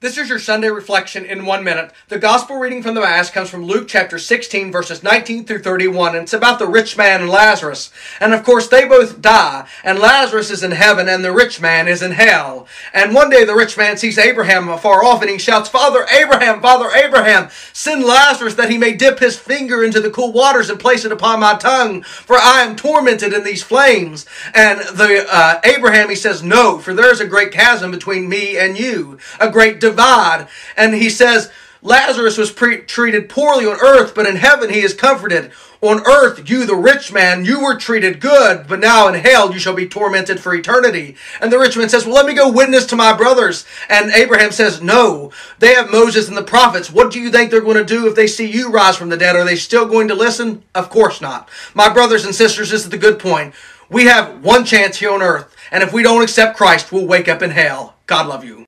This is your Sunday reflection in one minute. The gospel reading from the Mass comes from Luke chapter 16, verses 19 through 31, and it's about the rich man and Lazarus. And of course, they both die, and Lazarus is in heaven, and the rich man is in hell. And one day the rich man sees Abraham afar off, and he shouts, Father Abraham, Father Abraham, send Lazarus that he may dip his finger into the cool waters and place it upon my tongue, for I am tormented in these flames. And the uh, Abraham, he says, No, for there is a great chasm between me and you, a great divide. And he says, Lazarus was pre- treated poorly on earth, but in heaven he is comforted. On earth, you, the rich man, you were treated good, but now in hell you shall be tormented for eternity. And the rich man says, Well, let me go witness to my brothers. And Abraham says, No, they have Moses and the prophets. What do you think they're going to do if they see you rise from the dead? Are they still going to listen? Of course not. My brothers and sisters, this is the good point. We have one chance here on earth, and if we don't accept Christ, we'll wake up in hell. God love you.